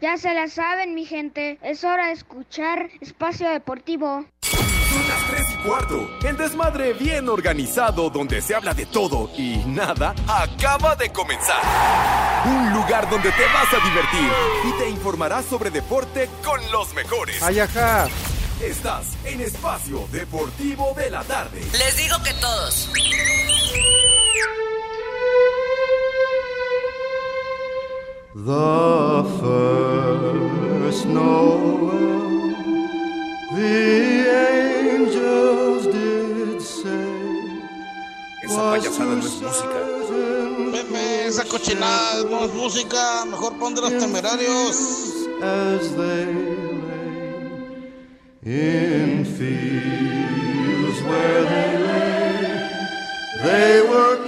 Ya se la saben, mi gente. Es hora de escuchar Espacio Deportivo. Son las 3 y cuarto. El desmadre bien organizado donde se habla de todo y nada acaba de comenzar. Un lugar donde te vas a divertir y te informarás sobre deporte con los mejores. Ay, ajá. Estás en Espacio Deportivo de la Tarde. Les digo que todos. The first Noel, the angels did say. Esa payasada no es música. Pepe, esa cochinada no es música. Mejor pon de los temerarios. As they lay in fields where they lay, they were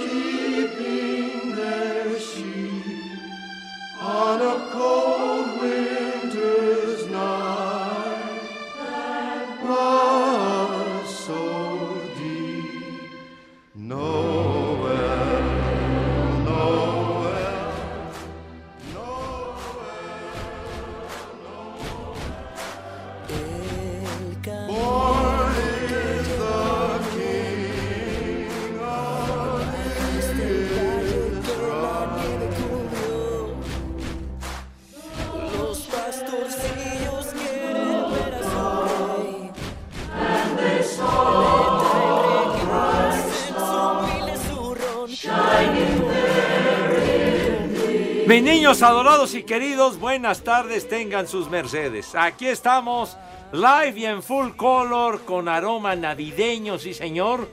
Mis niños adorados y queridos, buenas tardes, tengan sus mercedes. Aquí estamos, live y en full color, con aroma navideño, sí señor.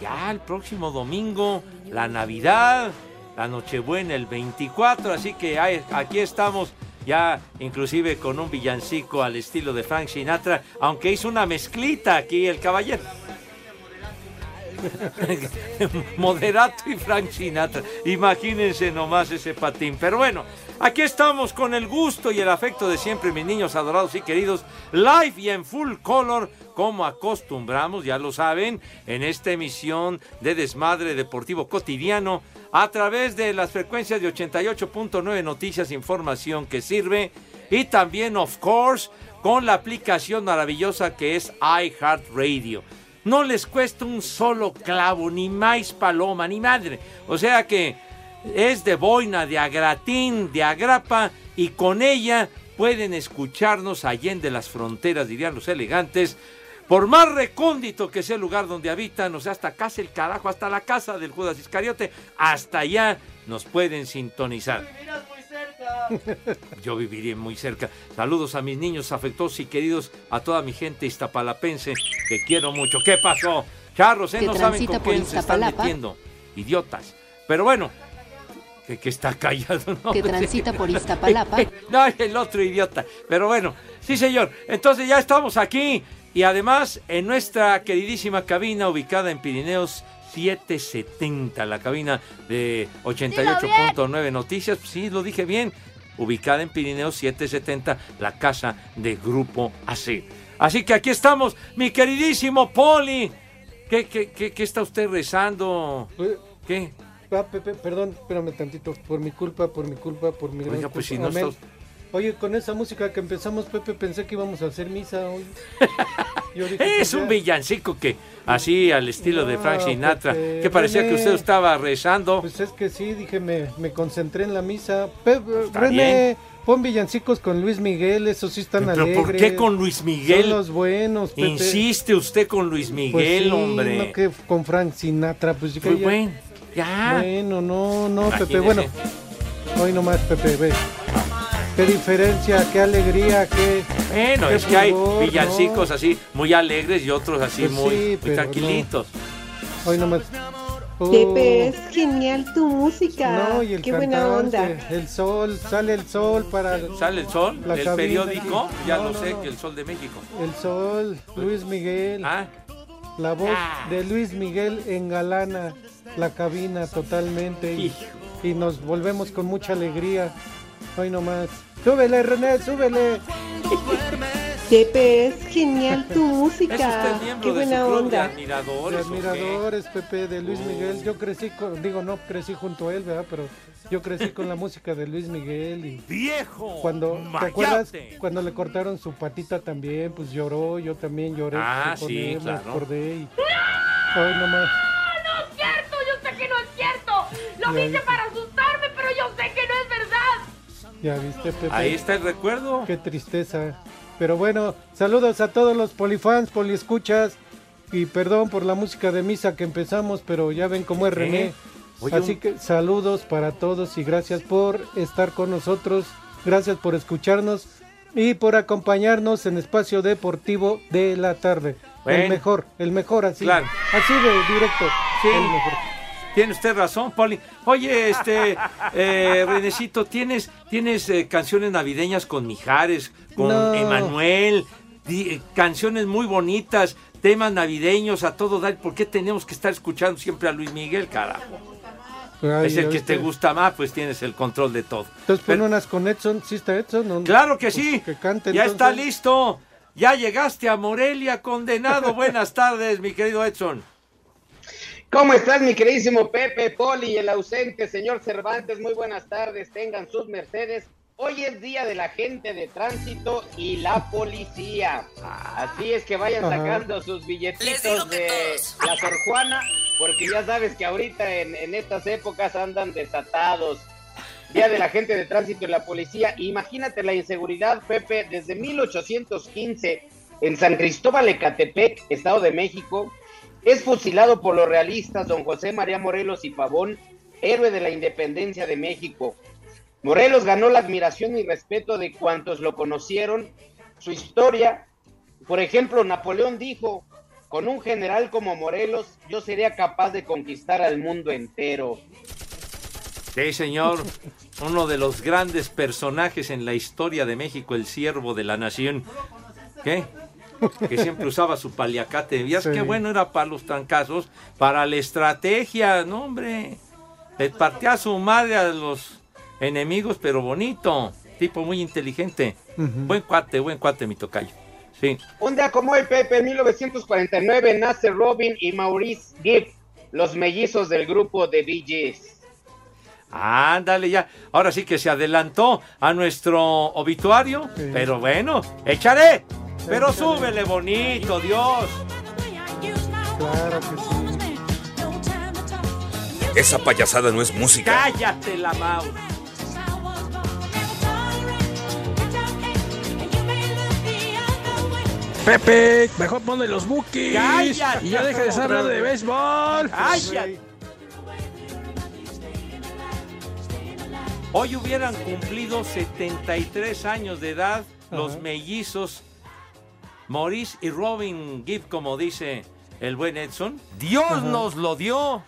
Ya el próximo domingo, la Navidad, la Nochebuena el 24, así que aquí estamos ya inclusive con un villancico al estilo de Frank Sinatra, aunque hizo una mezclita aquí el caballero. Moderato y Frank Sinatra. Imagínense nomás ese patín. Pero bueno, aquí estamos con el gusto y el afecto de siempre, mis niños adorados y queridos, live y en full color, como acostumbramos, ya lo saben, en esta emisión de Desmadre Deportivo Cotidiano, a través de las frecuencias de 88.9 Noticias, información que sirve, y también, of course, con la aplicación maravillosa que es iHeartRadio no les cuesta un solo clavo, ni más paloma, ni madre. O sea que es de boina, de agratín, de agrapa, y con ella pueden escucharnos allende las fronteras, dirían los elegantes, por más recóndito que sea el lugar donde habitan, o sea, hasta casa el carajo, hasta la casa del Judas Iscariote, hasta allá nos pueden sintonizar. Yo viviría muy cerca. Saludos a mis niños afectuosos y queridos, a toda mi gente iztapalapense, que quiero mucho. ¿Qué pasó? Charros, ¿eh? No saben con quién se están metiendo. Idiotas. Pero bueno, que, que está callado, ¿no? Que transita por Iztapalapa. No, el otro idiota. Pero bueno, sí, señor. Entonces ya estamos aquí. Y además, en nuestra queridísima cabina ubicada en Pirineos 770, la cabina de 88.9 Noticias. Sí, lo dije bien. Ubicada en Pirineos 770, la casa de Grupo AC. Así que aquí estamos, mi queridísimo Poli. ¿Qué, qué, qué, qué está usted rezando? ¿Qué? Ah, Pepe, perdón, espérame tantito. Por mi culpa, por mi culpa, por mi gran Oiga, pues culpa. si no Amén. está- Oye, con esa música que empezamos, Pepe, pensé que íbamos a hacer misa hoy. Dije, Es pues, un villancico que, así al estilo de Frank Sinatra, Pepe, que parecía que usted estaba rezando. Pues es que sí, dije, me, me concentré en la misa. Pepe, Está René, pon villancicos con Luis Miguel, esos sí están Pero alegres. ¿por qué con Luis Miguel? Son los buenos, Pepe. Insiste usted con Luis Pues Miguel, sí, hombre. No que con Frank Sinatra, pues Pues ya- bueno, ya. Bueno, no, no, Pepe, bueno. Hoy nomás, Pepe, ve. Qué diferencia, qué alegría, qué. Bueno, qué es que hay villancicos ¿no? así muy alegres y otros así Pues muy, sí, muy pero tranquilitos. Hoy nomás. Pepe, Oh, es genial tu música. no, y el Qué buena cantante, onda. El sol, sale el sol para. ¿Sale el sol? La ¿El cabina periódico? aquí. Ya No, lo no, sé, no. que el sol de México. El sol, Luis Miguel. Ah, La voz Ah. de Luis Miguel engalana la cabina totalmente. Y, y nos volvemos con mucha alegría. Hoy nomás. Súbele, René, súbele. Pepe, es genial tu ¿Es música. Qué de buena de onda. De admiradores? qué? admiradores, Pepe, de Luis Uh. Miguel. Yo crecí, con- digo, no crecí junto a él, ¿verdad? Pero Yo crecí con la música de Luis Miguel y ¡Viejo! cuando ¿te mayate! acuerdas cuando le cortaron su patita también? Pues lloró, yo también lloré Ah, con sí, él, me claro. acordé y Ay, no más. No es cierto, yo sé que no es cierto. Lo viste. para asustarme, pero yo sé que no es verdad. Ya viste, Pepe. Ahí está el recuerdo. Qué tristeza. Pero bueno, saludos a todos los polifans, poliescuchas. Y perdón por la música de misa que empezamos, pero ya ven cómo es ¿Qué? René. Oye, Así que saludos para todos y gracias por estar con nosotros. Gracias por escucharnos y por acompañarnos en Espacio Deportivo de la tarde. Bueno. El mejor, el mejor así. Claro. Así de directo. Sí. El mejor. Tiene usted razón, Poli. Oye, este, eh, Renecito, ¿tienes, tienes eh, canciones navideñas con Mijares, con No. Emanuel? di- eh, canciones muy bonitas, temas navideños a todo dar. ¿Por qué tenemos que estar escuchando siempre a Luis Miguel, carajo? Ay, es el que te gusta más, pues tienes el control de todo. Entonces pon unas con Edson. ¿Sí está Edson? ¿No? Claro que Pues sí. que cante, ya está listo. Ya llegaste a Morelia, condenado. Buenas tardes, mi querido Edson. ¿Cómo estás, mi queridísimo Pepe, Poli, el ausente señor Cervantes? Muy buenas tardes, tengan sus mercedes. Hoy es día de la gente de tránsito y la policía. Así es que vayan sacando sus billetitos de la Sor Juana, porque ya sabes que ahorita en, en estas épocas andan desatados. Día de la gente de tránsito y la policía. Imagínate la inseguridad, Pepe, desde 1815 en San Cristóbal Ecatepec, Estado de México. Es fusilado por los realistas don José María Morelos y Pavón, héroe de la independencia de México. Morelos ganó la admiración y respeto de cuantos lo conocieron. Su historia, por ejemplo, Napoleón dijo, con un general como Morelos, yo sería capaz de conquistar al mundo entero. Sí, señor. Uno de los grandes personajes en la historia de México, el siervo de la nación. ¿Qué? Que siempre usaba su paliacate. ¿Vías Sí. qué bueno era para los trancazos? Para la estrategia, no, hombre. Le partía a su madre a los enemigos, pero bonito. Tipo muy inteligente. Buen cuate, buen cuate, mi tocayo. Sí. Un día como hoy, Pepe, en 1949, nace Robin y Maurice Gibb, los mellizos del grupo de Bee Gees. Ándale ya. Ahora sí que se adelantó a nuestro obituario. Sí. Pero bueno, échale. Pero súbele bonito, Dios. Claro que sí. Esa payasada no es música. Cállate la mouse. Pepe, mejor ponle los bookies. Cállate, y ya deja de estar hablando de béisbol. Cállate. Hoy hubieran cumplido 73 años de edad los Ajá. mellizos Maurice y Robin Gibb, como dice el buen Edson. Dios nos lo dio.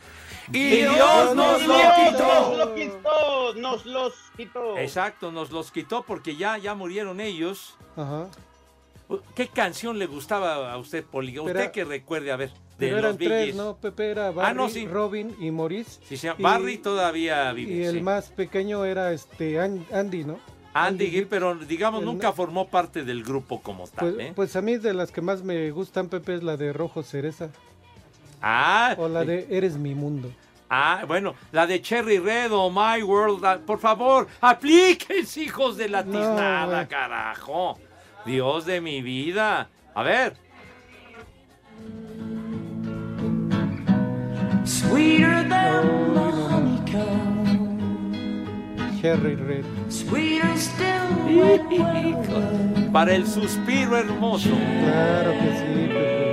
Y Dios nos lo Dios quitó. Nos lo quitó, nos los quitó. Exacto, nos los quitó porque ya, ya murieron ellos. Ajá. ¿Qué canción le gustaba a usted, Poli? Usted Pero- que recuerde, a ver, de Pero los eran tres. ¿no? Pepe era Barry, Ah, no, sí. Robin y Maurice. Sí, se llama- Y- Barry todavía vive. Y el sí. más pequeño era este An- Andy, ¿no? Andy Gibb, pero digamos nunca formó parte del grupo como tal, Pues, ¿eh? pues a mí de las que más me gustan, Pepe, es la de Rojo Cereza. ah, O la de Eres mi mundo. ah, bueno, la de Cherry Red o My World, ah, por favor, aplíquense, hijos de la tiznada, carajo. Dios de mi vida. A ver. Sweeter than Cherry Red. Para el suspiro hermoso. Claro que sí, Pepe.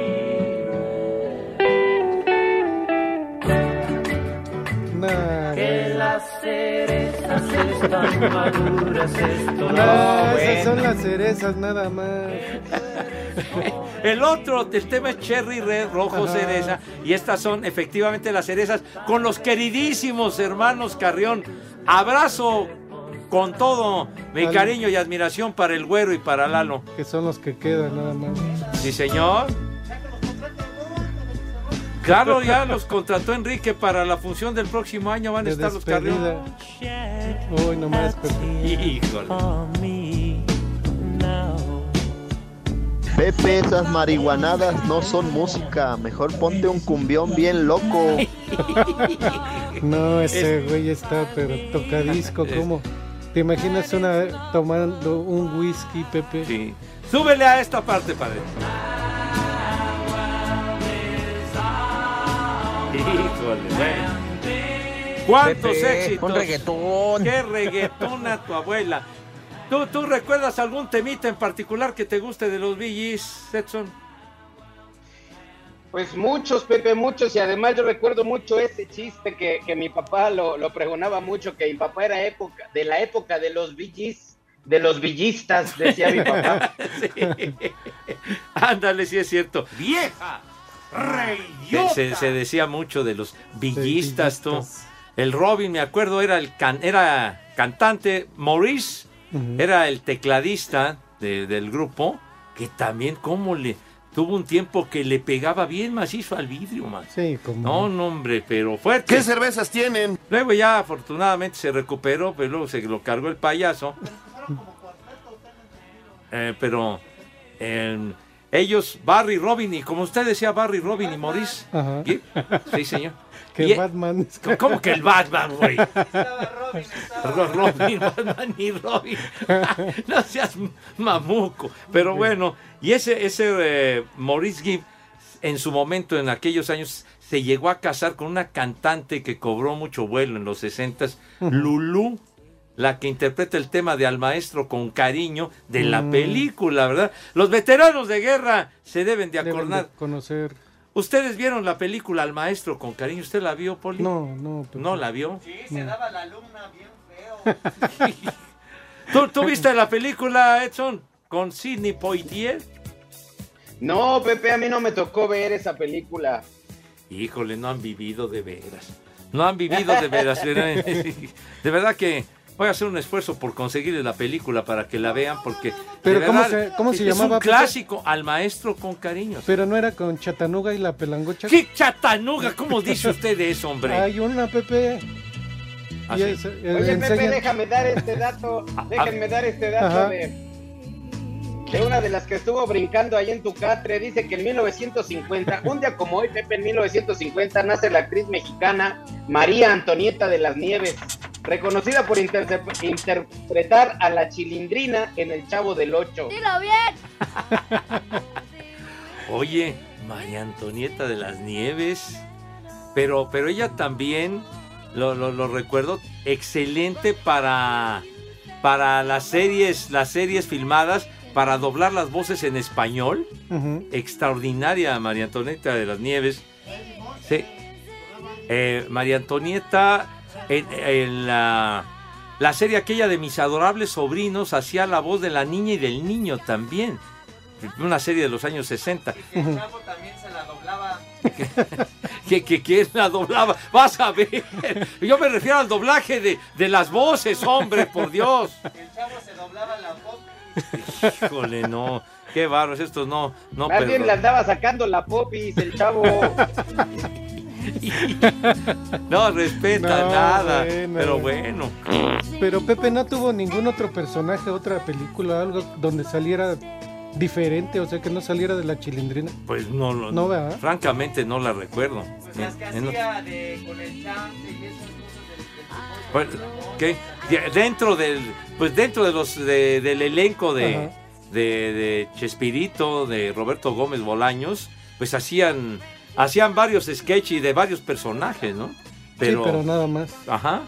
Nah, las cerezas están maduras, esto No, esas son las cerezas nada más. El otro, el tema es Cherry Red, rojo Ajá. cereza. Y estas son efectivamente las cerezas con los queridísimos hermanos Carrión. Abrazo con todo mi Dale. cariño y admiración para el güero y para Lalo. Que son los que quedan nada más. Sí, señor. Claro, ya los contrató Enrique para la función del próximo año. Van a De estar los despedida. Uy, nomás. Híjole. Pepe, esas marihuanadas no son música. Mejor ponte un cumbión bien loco. No, ese güey está, pero tocadisco, ¿cómo? ¿Te imaginas una tomando un whisky, Pepe? Sí. Súbele a esta parte, padre. Híjole, bueno. ¿Cuántos Pepe, éxitos? un reggaetón. ¡Qué reggaetona tu abuela! ¿Tú, ¿Tú recuerdas algún temita en particular que te guste de los VGs, Edson? Pues muchos, Pepe, muchos, y además yo recuerdo mucho ese chiste que, que mi papá lo, lo pregonaba mucho, que mi papá era época, de la época de los VGs, de los villistas, decía mi papá. Sí. Ándale, sí es cierto. ¡Vieja! Se, se- se decía mucho de los villistas, tú. El Robin, me acuerdo, era el can- era cantante. Maurice era el tecladista de- del grupo, que también como le tuvo un tiempo que le pegaba bien macizo al vidrio, man. Sí, como. No, no, hombre, pero fuerte. ¿Qué cervezas tienen? Luego ya afortunadamente se recuperó, pero luego se lo cargó el payaso. Eh, pero eh, ellos, Barry, Robin, y como usted decía, Barry, Robin y Maurice. Ajá. ¿Y? Sí, señor. Que Y- Batman. ¿Cómo- ¿Cómo que el Batman, güey? Ro- Robin, Batman y Robin. no seas mamuco. Pero bueno, y ese, ese eh, Maurice Gibb, en su momento, en aquellos años, se llegó a casar con una cantante que cobró mucho vuelo en los 60 Ujú. Lulú, la que interpreta el tema de Al Maestro con cariño de la Mm. película, ¿verdad? Los veteranos de guerra se deben de Deben de acordar. conocer. ¿Ustedes vieron la película Al Maestro con cariño? ¿Usted la vio, Poli? No, no. Pepe. ¿No la vio? Sí, se daba la alumna bien feo. ¿Tú, tú viste la película, Edson, con Sidney Poitier? No, Pepe, a mí no me tocó ver esa película. Híjole, no han vivido de veras. No han vivido de veras. ¿verdad? De verdad que voy a hacer un esfuerzo por conseguirles la película para que la vean, porque. de Pero, ¿cómo verdad, se- cómo se es llamaba, un clásico, Al Maestro con cariño. Pero no era con Chatanuga y la pelangocha. ¡Qué chatanuga! ¿Cómo dice usted de eso, hombre? Hay una, Pepe. ¿Ah, Y sí? es- eh, Oye, Pepe, déjame dar este dato, déjenme dar este dato de, de una de las que estuvo brincando ahí en tu catre. Dice que en 1950, un día como hoy, Pepe, en 1950, nace la actriz mexicana María Antonieta de las Nieves, reconocida por interpretar a la chilindrina en El Chavo del Ocho. Dilo bien. Oye, María Antonieta de las Nieves. Pero, pero ella también, lo, lo- lo recuerdo, excelente para, para las series, las series filmadas, para doblar las voces en español. Extraordinaria María Antonieta de las Nieves. Sí. Eh, María Antonieta en, en la, la serie aquella de mis adorables sobrinos hacía la voz de la niña y del niño también. Una serie de los años 60. Que el chavo también se la doblaba. que, que, que la doblaba. Vas a ver. Yo me refiero al doblaje de, de las voces, hombre, por Dios. El chavo se doblaba la voz. Híjole, no. Qué barros, estos no. no Más bien le andaba sacando la popis, el chavo. No respeta No, nada. bueno. Pero bueno. Pero Pepe no tuvo ningún otro personaje, otra película, algo donde saliera diferente, o sea, que no saliera de la chilindrina. Pues no lo. No, ¿verdad? Francamente no la recuerdo. Pues las que Eh, no. hacía de, con el chante y esas cosas del, del Pues, ¿qué? De- Dentro del, pues dentro de los de- del elenco de, de Chespirito, de Roberto Gómez Bolaños, pues hacían, hacían varios sketches de varios personajes, ¿no? sí, pero nada más. Ajá.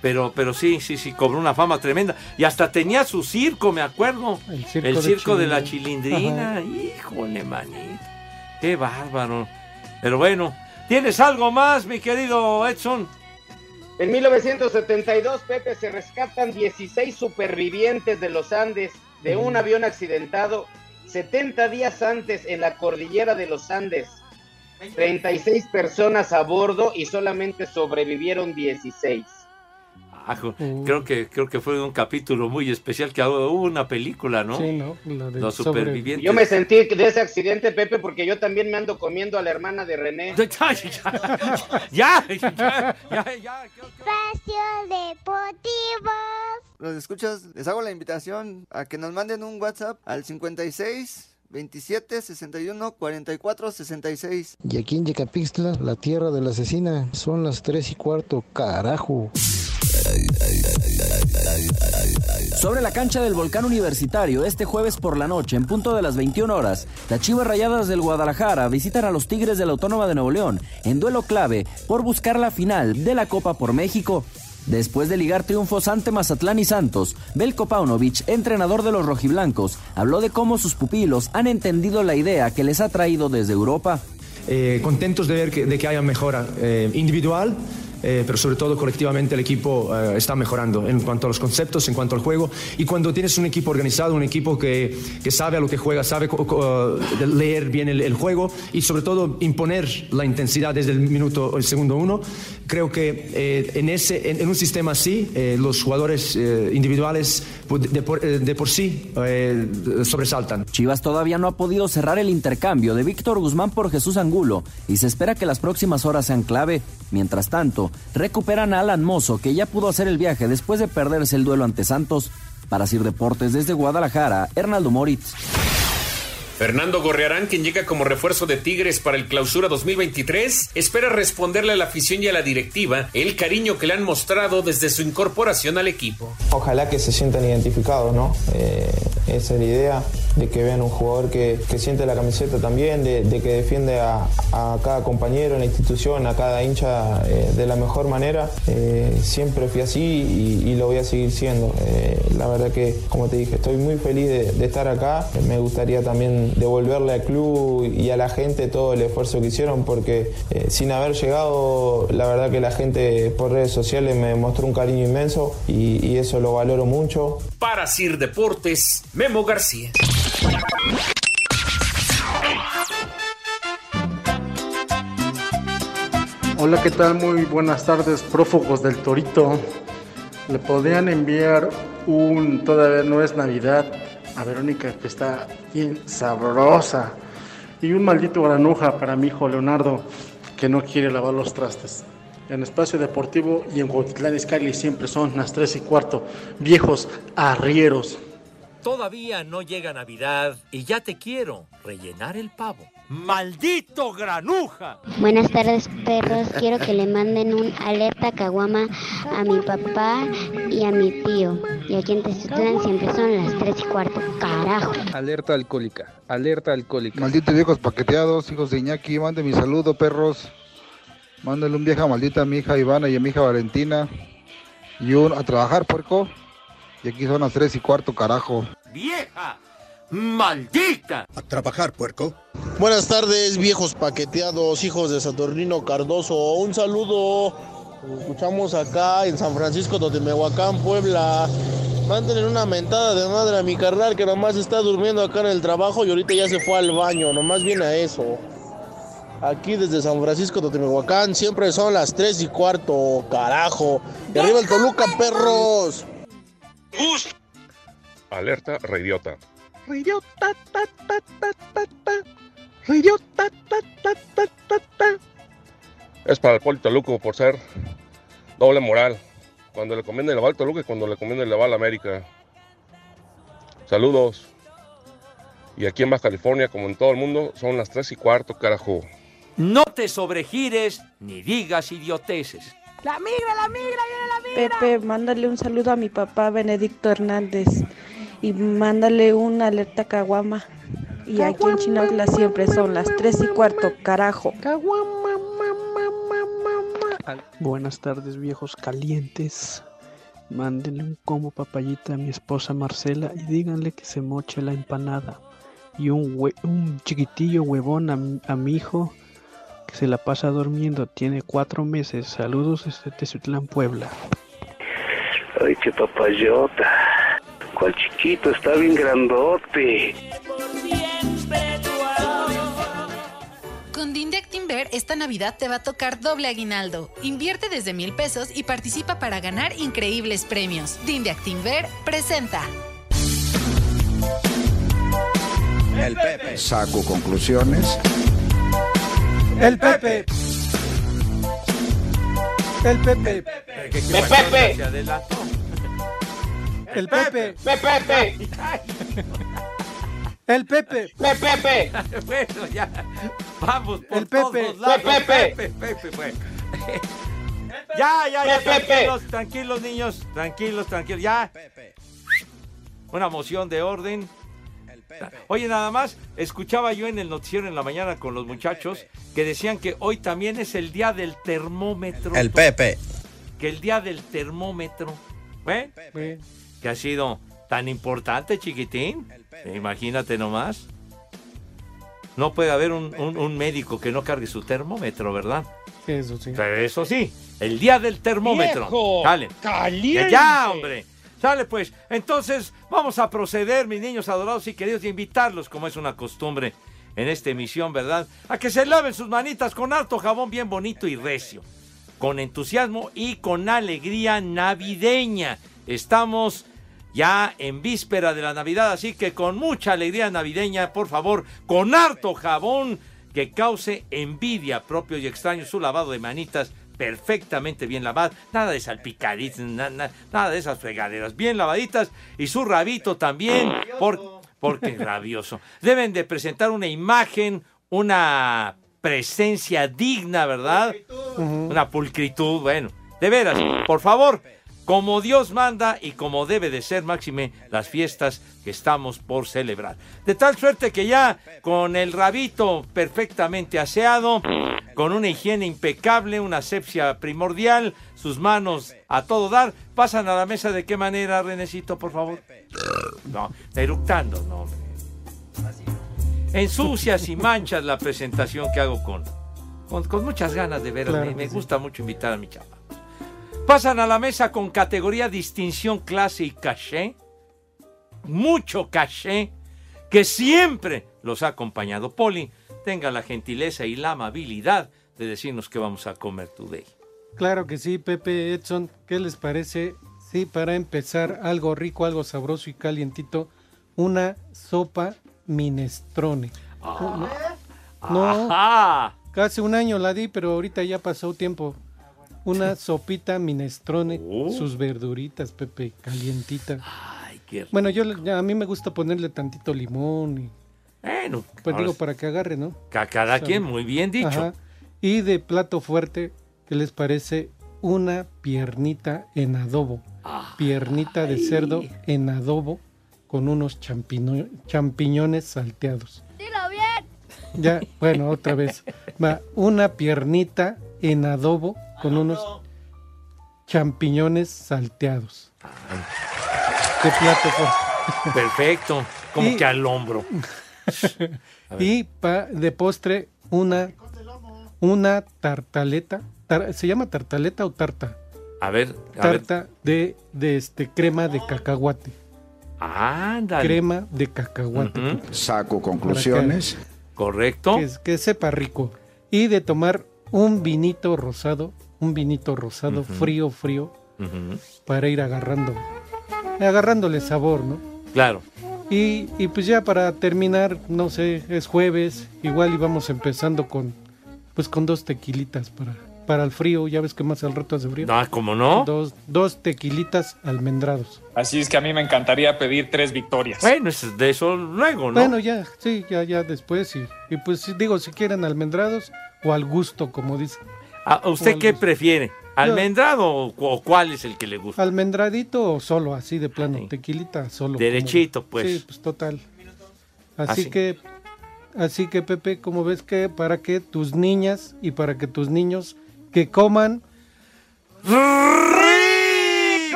Pero, pero sí, sí, sí, cobró una fama tremenda. Y hasta tenía su circo, me acuerdo. El circo, El de circo de la Chilindrina. chilindrina. Híjole, manito. Qué bárbaro. Pero bueno, ¿tienes algo más, mi querido Edson? En 1972, Pepe, se rescatan 16 supervivientes de los Andes de un avión accidentado 70 días antes en la cordillera de los Andes. 36 personas a bordo y solamente sobrevivieron 16. Ajo, Uh. creo que creo que fue un capítulo muy especial que hubo una película, ¿no? Sí, ¿no? La de Los supervivientes. Yo me sentí de ese accidente, Pepe, porque yo también me ando comiendo a la hermana de René. ya, ya, ya, ya, ya. Espacio Deportivo. Los escuchas, les hago la invitación a que nos manden un WhatsApp al 56 27 61 44 66. Y aquí en Yecapixtla, la tierra de la asesina, son las 3 y cuarto, carajo. Sobre la cancha del Volcán Universitario, este jueves por la noche, en punto de las 21 horas, las Chivas Rayadas del Guadalajara visitan a los Tigres de la Autónoma de Nuevo León en duelo clave por buscar la final de la Copa por México. Después de ligar triunfos ante Mazatlán y Santos, Belko Paunovic, entrenador de los rojiblancos, habló de cómo sus pupilos han entendido la idea que les ha traído desde Europa. Eh, contentos de ver que, de que haya mejora eh, individual, eh, pero sobre todo colectivamente el equipo eh, está mejorando en cuanto a los conceptos, en cuanto al juego. Y cuando tienes un equipo organizado, un equipo que, que sabe a lo que juega, sabe de leer bien el, el juego y sobre todo imponer la intensidad desde el minuto, el segundo uno, creo que eh, en, ese, en, en un sistema así, eh, los jugadores eh, individuales pues, de, por, de por sí sobresaltan. Chivas todavía no ha podido cerrar el intercambio de Víctor Guzmán por Jesús Angulo y se espera que las próximas horas sean clave. Mientras tanto, recuperan a Alan Mozo, que ya pudo hacer el viaje después de perderse el duelo ante Santos. Para Sir Deportes desde Guadalajara, Hernaldo Moritz. Fernando Gorrearán, quien llega como refuerzo de Tigres para el Clausura 2023, espera responderle a la afición y a la directiva el cariño que le han mostrado desde su incorporación al equipo. Ojalá que se sientan identificados, ¿no? Eh, esa es la idea, de que vean un jugador que, que siente la camiseta también, de, que defiende a, cada compañero en la institución, a cada hincha eh, de la mejor manera. Eh, siempre fui así y, lo voy a seguir siendo. Eh, la verdad que, como te dije, estoy muy feliz de, estar acá. Me gustaría también devolverle al club y a la gente todo el esfuerzo que hicieron porque sin haber llegado, la verdad que la gente por redes sociales me mostró un cariño inmenso y, y eso lo valoro mucho. Para Sir Deportes, Memo García. Hola, ¿qué tal? Muy buenas tardes, prófugos del Torito. Le podrían enviar un Todavía no es Navidad a Verónica, que está bien sabrosa. Y un maldito granuja para mi hijo Leonardo, que no quiere lavar los trastes. En Espacio Deportivo y en Cuautitlán Izcalli siempre son las 3 y cuarto. Viejos arrieros. Todavía no llega Navidad y ya te quiero rellenar el pavo. ¡Maldito granuja! Buenas tardes, perros. Quiero que le manden un alerta caguama a mi papá y a mi tío. Y aquí en Teziutlán siempre son las 3 y cuarto. Carajo. Alerta alcohólica, alerta alcohólica. Malditos viejos paqueteados, hijos de Iñaki, mande mi saludo, perros. Mándale un vieja maldita a mi hija Ivana y a mi hija Valentina. Y un a trabajar, puerco. Y aquí son las tres y cuarto, carajo. ¡Vieja! ¡Maldita! A trabajar, puerco. Buenas tardes, viejos paqueteados, hijos de Saturnino Cardoso. Un saludo. Nos Escuchamos acá en San Francisco, Totemehuacán, Puebla. Mándenle una mentada de madre a mi carnal que nomás está durmiendo acá en el trabajo y ahorita ya se fue al baño. Nomás viene a eso. Aquí desde San Francisco, Totemehuacán, siempre son las 3 y cuarto, carajo. Y arriba el Toluca, perros. Alerta reidiota. Reyota, ta, ta, ta, ta, ta. Reyota, ta, ta, ta, ta, ta. Es para el Polito Luco por ser doble moral. Cuando le conviene le va al Toluca y cuando le conviene le va a la América. Saludos. Y aquí en Baja California, como en todo el mundo, son las 3 y cuarto, carajo. No te sobregires ni digas idioteces. La migra, la migra, viene la migra. Pepe, mándale un saludo a mi papá Benedicto Hernández y mándale una alerta caguama. Y aquí en Chinaucla siempre son las 3 y cuarto, carajo. Buenas tardes, viejos calientes. Mándenle un combo papayita a mi esposa Marcela y díganle que se moche la empanada. Y un, hue- un chiquitillo huevón a, mi- a mi hijo que se la pasa durmiendo. Tiene cuatro meses. Saludos desde Tezutlán, Puebla. Ay, qué papayota. Cual chiquito, está bien grandote. Con Dindectinver esta Navidad te va a tocar doble aguinaldo. Invierte desde mil pesos y participa para ganar increíbles premios. Dindectinver presenta. El Pepe. Saco conclusiones. El Pepe. El Pepe. ¿Qué, Me pasó? Pepe. Se adelantó. El Pepe. Pepe. El Pepe. Pepe. bueno, ya. Vamos por El Pepe. todos lados. Pepe. Pepe, Pepe, pues. Ya, ya, ya, Pepe. tranquilos, tranquilos, niños. Tranquilos, tranquilos, ya. Una moción de orden. Oye, nada más, escuchaba yo en el noticiero en la mañana con los muchachos que decían que hoy también es el día del termómetro. El Pepe. Que el día del termómetro. ¿Eh? Que ha sido tan importante, chiquitín. Imagínate nomás. No puede haber un, un- un médico que no cargue su termómetro, ¿verdad? Eso sí. Pero eso sí, el día del termómetro. ¡Viejo! Dale. ¡Caliente! Ya, hombre. Sale pues. Entonces, vamos a proceder, mis niños adorados y queridos, y invitarlos, como es una costumbre en esta emisión, ¿verdad? A que se laven sus manitas con harto jabón bien bonito y recio. Con entusiasmo y con alegría navideña. Estamos ya en víspera de la Navidad, así que con mucha alegría navideña, por favor, con harto jabón que cause envidia propio y extraño su lavado de manitas perfectamente bien lavado, nada de salpicaditas, na- na- nada de esas fregaderas, bien lavaditas y su rabito también, por, porque rabioso. Deben de presentar una imagen, una presencia digna, ¿verdad? Una pulcritud, bueno, de veras, por favor, como Dios manda y como debe de ser, máxime, las fiestas que estamos por celebrar. De tal suerte que ya con el rabito perfectamente aseado, con una higiene impecable, una asepsia primordial, sus manos a todo dar, pasan a la mesa de qué manera, Renecito, por favor. No, eructando, no. hombre. Ensucias y manchas la presentación que hago con, con, con muchas ganas de. Claro me me gusta mucho invitar a mi chapa. Pasan a la mesa con categoría distinción, clase y caché. Mucho caché que siempre los ha acompañado. Poli, tenga la gentileza y la amabilidad de decirnos qué vamos a comer today. Claro que sí, Pepe Edson. ¿Qué les parece? Sí, para empezar, algo rico, algo sabroso y calientito, una sopa minestrone. No, no, Ajá. casi un año la di, pero ahorita ya pasó tiempo. Una sopita minestrone, Oh. sus verduritas, Pepe, calientita. Ay, qué rico. Bueno, yo a mí me gusta ponerle tantito limón y Bueno, pues digo para que agarre, ¿no? Ca- cada quien, muy bien dicho. Ajá. Y de plato fuerte, ¿qué les parece? Una piernita en adobo. Piernita de cerdo en adobo con unos champino- champiñones salteados. Dilo bien. Ya, bueno, otra vez. Va, una piernita en adobo con unos champiñones salteados. ¿Qué plato fue? Perfecto, como Y- que al hombro. Y pa- de postre, una, una tartaleta. tar- ¿Se llama tartaleta o tarta? A ver, a ver. Tarta de, de este crema de cacahuate. Ándale. Crema de cacahuate. Saco conclusiones. Correcto. Que, que sepa rico. Y de tomar un vinito rosado, un vinito rosado frío, frío, para ir agarrando, agarrándole sabor, ¿no? Claro. Y, y pues ya para terminar, no sé, es jueves, igual íbamos empezando con, pues con dos tequilitas para, para el frío, ya ves que más al rato hace frío. Ah, ¿cómo no? Dos, dos tequilitas almendrados. Así es que a mí me encantaría pedir tres victorias. Bueno, es de eso luego, ¿no? Bueno, ya, sí, ya, ya después, y, y pues digo, si quieren almendrados o al gusto, como dice. ¿A o usted qué gusto. prefiere? ¿Almendrado o, o cuál es el que le gusta? Almendradito o solo, así de plano, tequilita solo. Derechito, como- pues. Sí, pues total. Así, Así. que, así que Pepe, como ves que para que tus niñas y para que tus niños que coman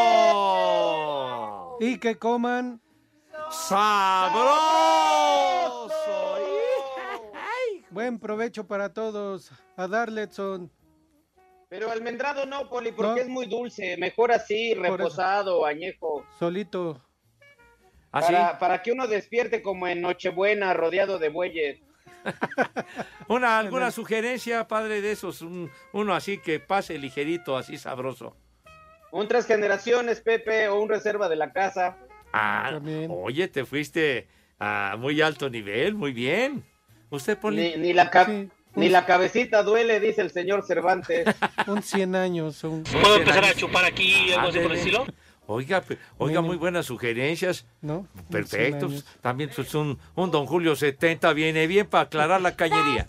¡Rico! y que coman ¡Sabroso! Buen provecho para todos. A darle, son. Pero almendrado no, Poli, porque No. es muy dulce. Mejor así, reposado, añejo. Solito. ¿Ah, para, para que uno despierte como en Nochebuena, rodeado de bueyes. Una, ¿Alguna sugerencia, padre, de esos? Un- uno así que pase ligerito, así sabroso. Un tres generaciones, Pepe, o un reserva de la casa. Ah, oye, te fuiste a muy alto nivel, muy bien. Ni, ni la ca- Sí. ni la cabecita duele, dice el señor Cervantes. Un 100 años. Un... ¿Puedo empezar a chupar aquí, algo así por el estilo? Oiga, oiga, muy buenas sugerencias. ¿No? Perfectos. 100 años. También pues, un, un Don Julio 70 viene bien para aclarar la cañería.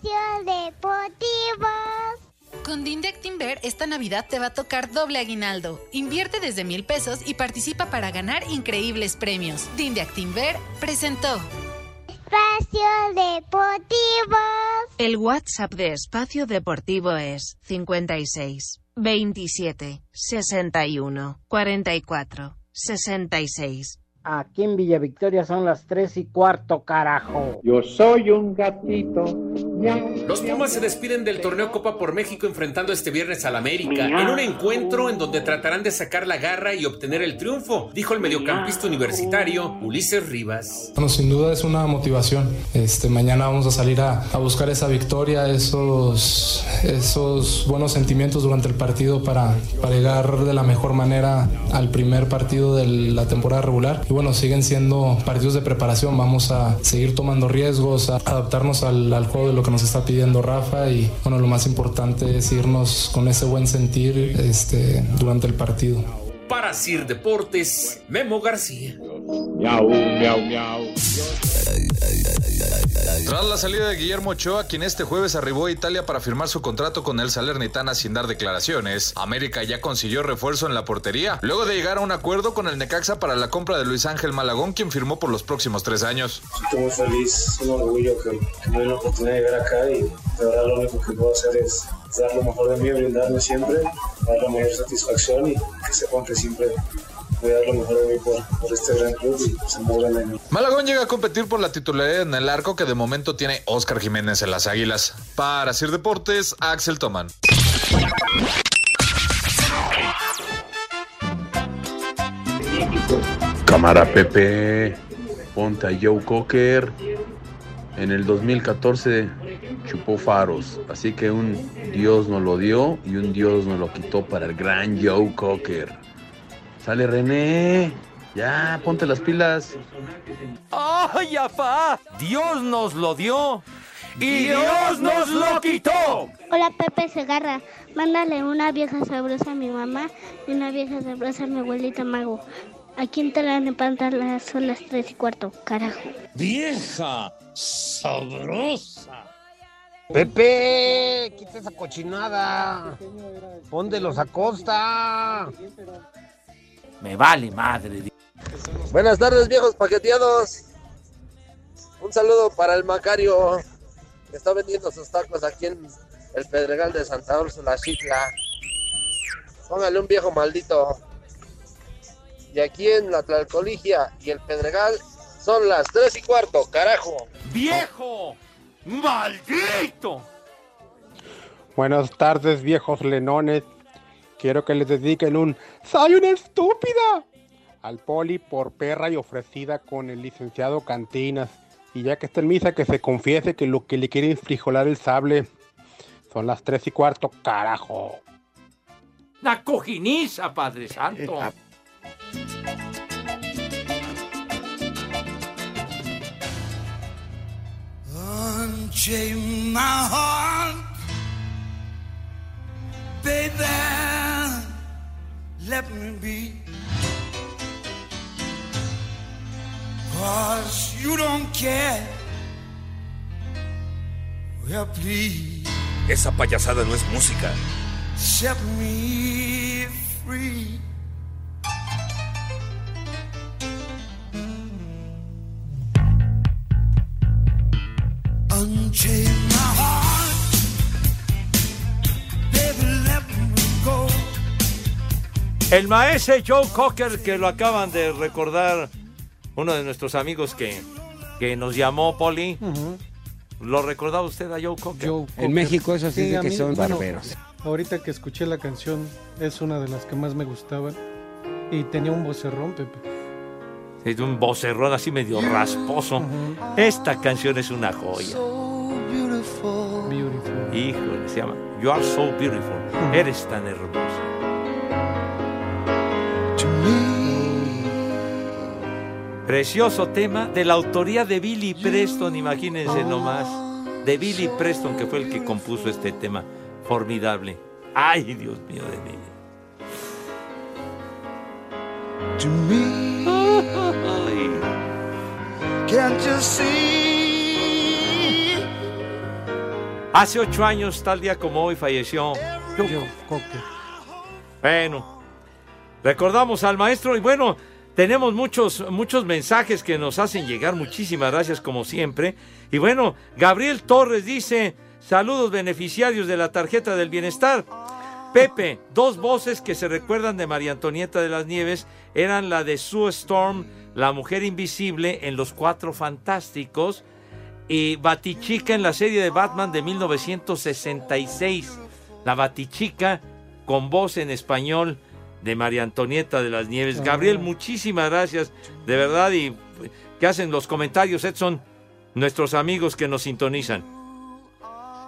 Con Dindectimber esta Navidad te va a tocar doble aguinaldo. Invierte desde mil pesos y participa para ganar increíbles premios. Dindectimber presentó. Espacio Deportivo. El WhatsApp de Espacio Deportivo es 56 27 61 44 66. Aquí en Villa Victoria son las tres y cuarto, carajo. Yo soy un gatito. Los Pumas se despiden del torneo Copa por México enfrentando este viernes al América en un encuentro en donde tratarán de sacar la garra y obtener el triunfo, dijo el mediocampista universitario Ulises Rivas. Bueno, sin duda es una motivación. Este, mañana vamos a salir a, a buscar esa victoria, esos, esos buenos sentimientos durante el partido para, para llegar de la mejor manera al primer partido de la temporada regular. Y bueno, siguen siendo partidos de preparación. Vamos a seguir tomando riesgos, a adaptarnos al, al juego de lo que nos está pidiendo Rafa. Y bueno, lo más importante es irnos con ese buen sentir este, durante el partido. Para Sir Deportes, Memo García. Miau, miau, miau. Tras la salida de Guillermo Ochoa, quien este jueves arribó a Italia para firmar su contrato con el Salernitana sin dar declaraciones, América ya consiguió refuerzo en la portería, luego de llegar a un acuerdo con el Necaxa para la compra de Luis Ángel Malagón, quien firmó por los próximos tres años. Estoy muy feliz, un orgullo que, que me den la oportunidad de llegar acá y de verdad lo único que puedo hacer es dar lo mejor de mí, brindarme siempre, dar la mayor satisfacción y que sepan que siempre voy a dar lo mejor de mí por, por este gran club y se muevan en. Malagón llega a competir por la titularidad en el arco que de momento tiene Oscar Jiménez en las Águilas. Para Sir Deportes, Axel Toman. Cámara Pepe, ponte a Joe Cocker. En el 2014 chupó faros, así que un Dios nos lo dio y un Dios nos lo quitó para el gran Joe Cocker. Sale René, ya ponte las pilas. ¡Ay, apá! Dios nos lo dio y Dios nos lo quitó. Hola Pepe Segarra, mándale una vieja sabrosa a mi mamá y una vieja sabrosa a mi abuelita Mago. Aquí en Tlalnepantla son las tres y cuarto, carajo. Vieja sabrosa. Pepe, quita esa cochinada. Póndelos a costa. Me vale madre. Buenas tardes, viejos paqueteados. Un saludo para el Macario, que está vendiendo sus tacos aquí en el Pedregal de Santa Úrsula, Chitla. Póngale un viejo maldito. Y aquí en la Tlalcoligia y el Pedregal son las tres y cuarto, carajo. ¡Viejo! ¡Maldito! Buenas tardes, viejos lenones. Quiero que les dediquen un ¡Soy una estúpida! al poli por perra y ofrecida con el licenciado Cantinas. Y ya que está en misa, que se confiese que lo que le quiere es frijolar el sable. Son las tres y cuarto, carajo. La cojiniza, Padre Santo. Unchain my heart, baby. Let me be. Cause you don't care. Well, please Esa payasada no es música. set me free. Unchain my El maestro Joe Cocker, que lo acaban de recordar uno de nuestros amigos que, que nos llamó, Poli. ¿Lo recordaba usted a Joe Cocker? Cocker. México eso sí, que mí, son bueno, barberos. Ahorita que escuché la canción, es una de las que más me gustaban. Y tenía un vocerrón, Pepe. Es un vocerrón así medio rasposo. Esta canción es una joya. Híjole, se llama You Are So Beautiful. Eres tan hermosa. Precioso tema de la autoría de Billy Preston, imagínense nomás. De Billy Preston, que fue el que compuso este tema formidable. Ay, Dios mío de mí. to me. Can't you see? Hace ocho años, tal día como hoy, falleció. Bueno, recordamos al maestro y bueno, tenemos muchos, muchos mensajes que nos hacen llegar. Muchísimas gracias como siempre. Y bueno, Gabriel Torres dice, saludos beneficiarios de la tarjeta del bienestar. Pepe, dos voces que se recuerdan de María Antonieta de las Nieves eran la de Sue Storm, la mujer invisible en Los Cuatro Fantásticos, y Batichica en la serie de Batman de 1966. La Batichica con voz en español de María Antonieta de las Nieves. Gabriel, muchísimas gracias, de verdad, y que hacen los comentarios, Edson, nuestros amigos que nos sintonizan.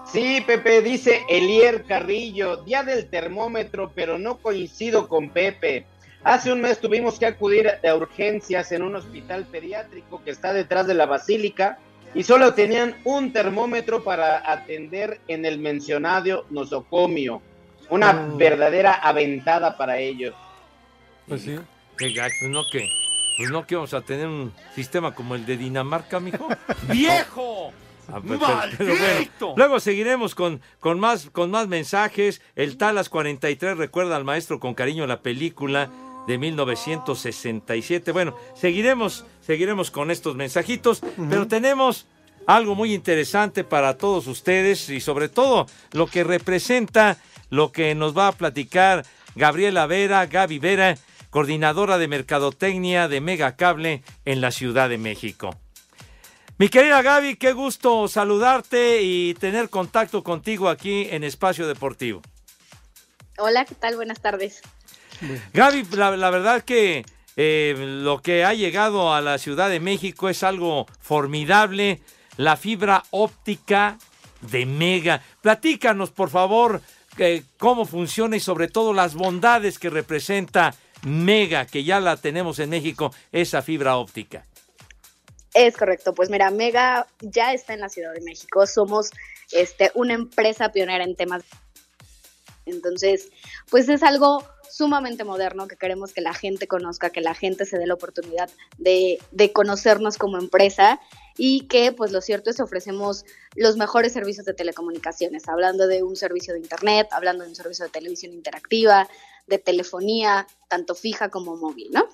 Sí, Pepe, dice Elier Carrillo, día del termómetro, pero no coincido con Pepe. Hace un mes tuvimos que acudir a urgencias en un hospital pediátrico que está detrás de la basílica y solo tenían un termómetro para atender en el mencionado nosocomio. Una Mm. verdadera aventada para ellos. Pues sí. Qué gacho, pues no que, pues no que vamos a tener un sistema como el de Dinamarca, mijo. ¡Viejo! Ah, pues, pero- pero bueno, ¡Maldito! luego seguiremos con, con, más, con más mensajes. El Talas 43 recuerda al maestro con cariño la película de 1967. Bueno, seguiremos, seguiremos con estos mensajitos, pero tenemos algo muy interesante para todos ustedes y sobre todo lo que representa lo que nos va a platicar Gabriela Vera, Gaby Vera, coordinadora de Mercadotecnia de Megacable en la Ciudad de México. Mi querida Gaby, qué gusto saludarte y tener contacto contigo aquí en Espacio Deportivo. Hola, ¿qué tal? Buenas tardes. Gaby, la, la verdad que eh, lo que ha llegado a la Ciudad de México es algo formidable, la fibra óptica de Mega. Platícanos, por favor, cómo funciona y sobre todo las bondades que representa Mega, que ya la tenemos en México, esa fibra óptica. Es correcto, pues mira, Mega ya está en la Ciudad de México, somos este, una empresa pionera en temas. Entonces, pues es algo sumamente moderno que queremos que la gente conozca, que la gente se dé la oportunidad de, de conocernos como empresa y que pues lo cierto es que ofrecemos los mejores servicios de telecomunicaciones, hablando de un servicio de internet, hablando de un servicio de televisión interactiva, de telefonía, tanto fija como móvil, ¿no?